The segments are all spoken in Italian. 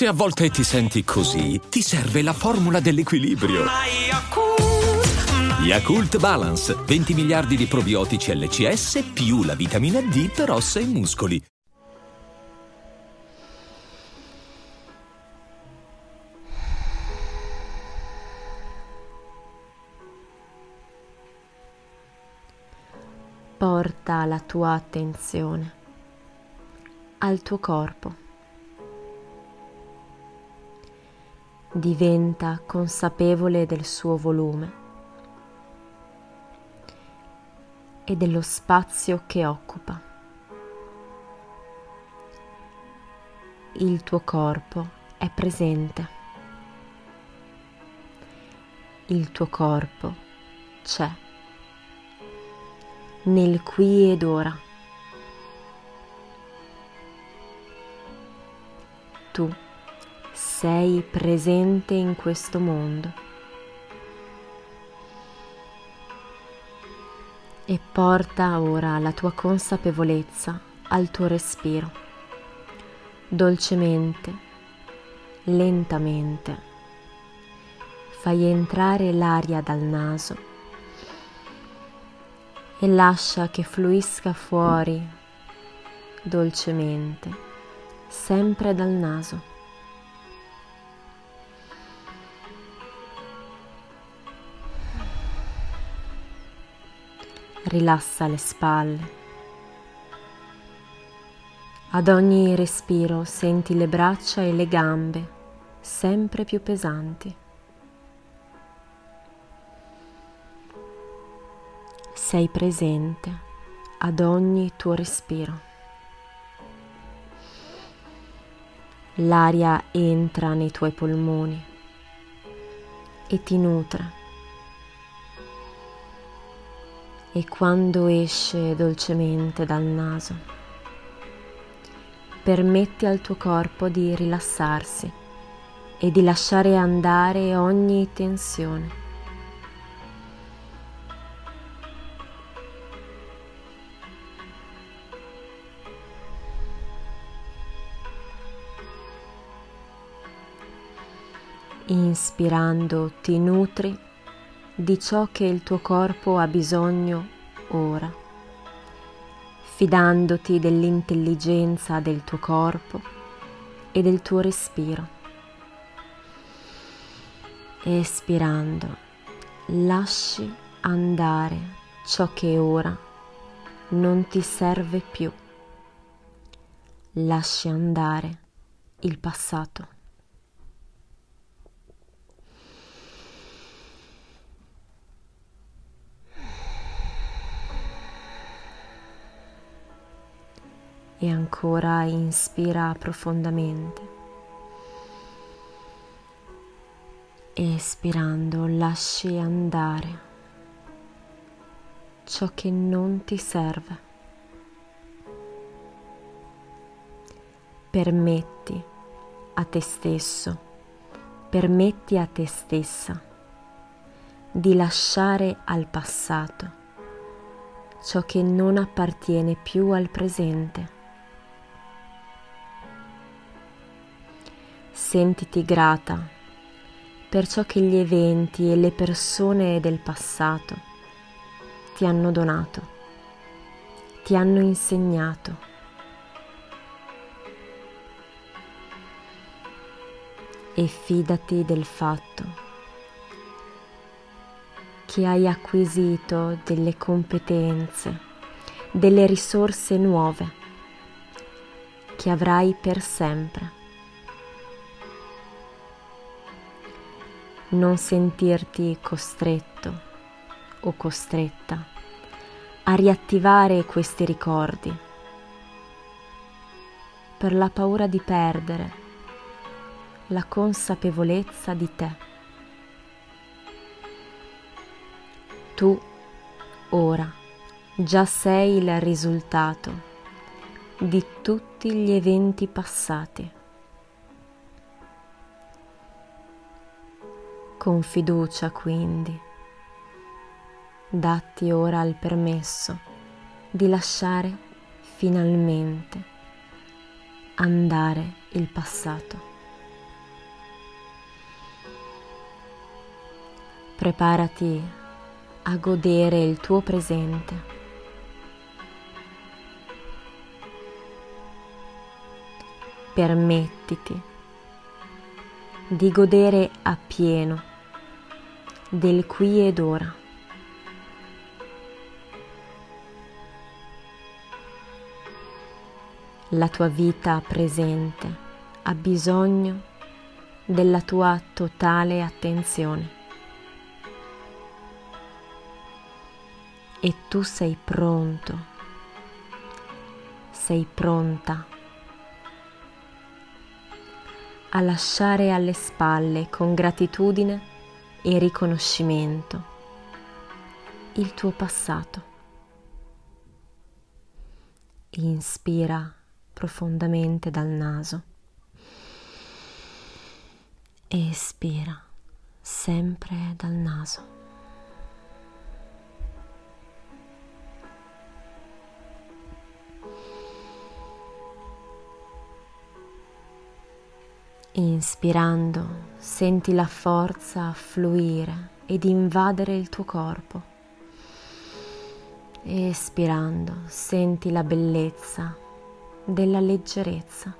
Se a volte ti senti così, ti serve la formula dell'equilibrio. Yakult Balance, 20 miliardi di probiotici LCS più la vitamina D per ossa e muscoli. Porta la tua attenzione al tuo corpo. Diventa consapevole del suo volume e dello spazio che occupa. Il tuo corpo è presente. Il tuo corpo c'è nel qui ed ora. Tu sei presente in questo mondo e porta ora la tua consapevolezza al tuo respiro, dolcemente, lentamente. Fai entrare l'aria dal naso e lascia che fluisca fuori dolcemente, sempre dal naso. Rilassa le spalle. Ad ogni respiro senti le braccia e le gambe sempre più pesanti. sei presente ad ogni tuo respiro. L'aria entra nei tuoi polmoni e ti nutre. E quando esce dolcemente dal naso, permetti al tuo corpo di rilassarsi e di lasciare andare ogni tensione. Inspirando ti nutri di ciò che il tuo corpo ha bisogno ora, fidandoti dell'intelligenza del tuo corpo e del tuo respiro. Espirando, lasci andare ciò che ora non ti serve più. Lasci andare il passato. E ancora inspira profondamente. Espirando lasci andare ciò che non ti serve. Permetti a te stesso, permetti a te stessa di lasciare al passato ciò che non appartiene più al presente. Sentiti grata per ciò che gli eventi e le persone del passato ti hanno donato, ti hanno insegnato. E fidati del fatto che hai acquisito delle competenze, delle risorse nuove che avrai per sempre. Non sentirti costretto o costretta a riattivare questi ricordi per la paura di perdere la consapevolezza di te. Tu ora già sei il risultato di tutti gli eventi passati. Con fiducia quindi, datti ora il permesso di lasciare finalmente andare il passato. Preparati a godere il tuo presente. Permettiti di godere appieno del qui ed ora. La tua vita presente ha bisogno della tua totale attenzione. E tu sei pronto, sei pronta a lasciare alle spalle con gratitudine e riconoscimento il tuo passato. Inspira profondamente dal naso. Espira sempre dal naso. Inspirando, senti la forza fluire ed invadere il tuo corpo. Espirando, senti la bellezza della leggerezza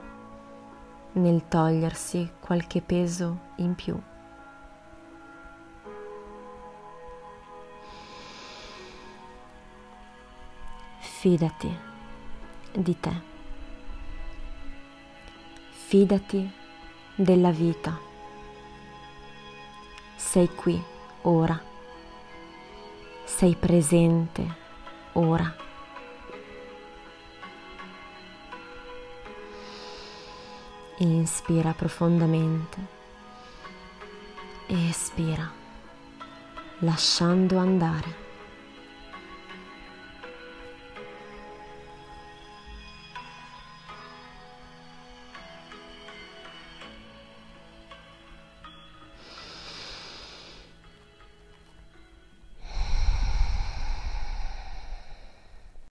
nel togliersi qualche peso in più. Fidati di te. Fidati della vita. Sei qui ora. Sei presente ora. Inspira profondamente. Espira, lasciando andare.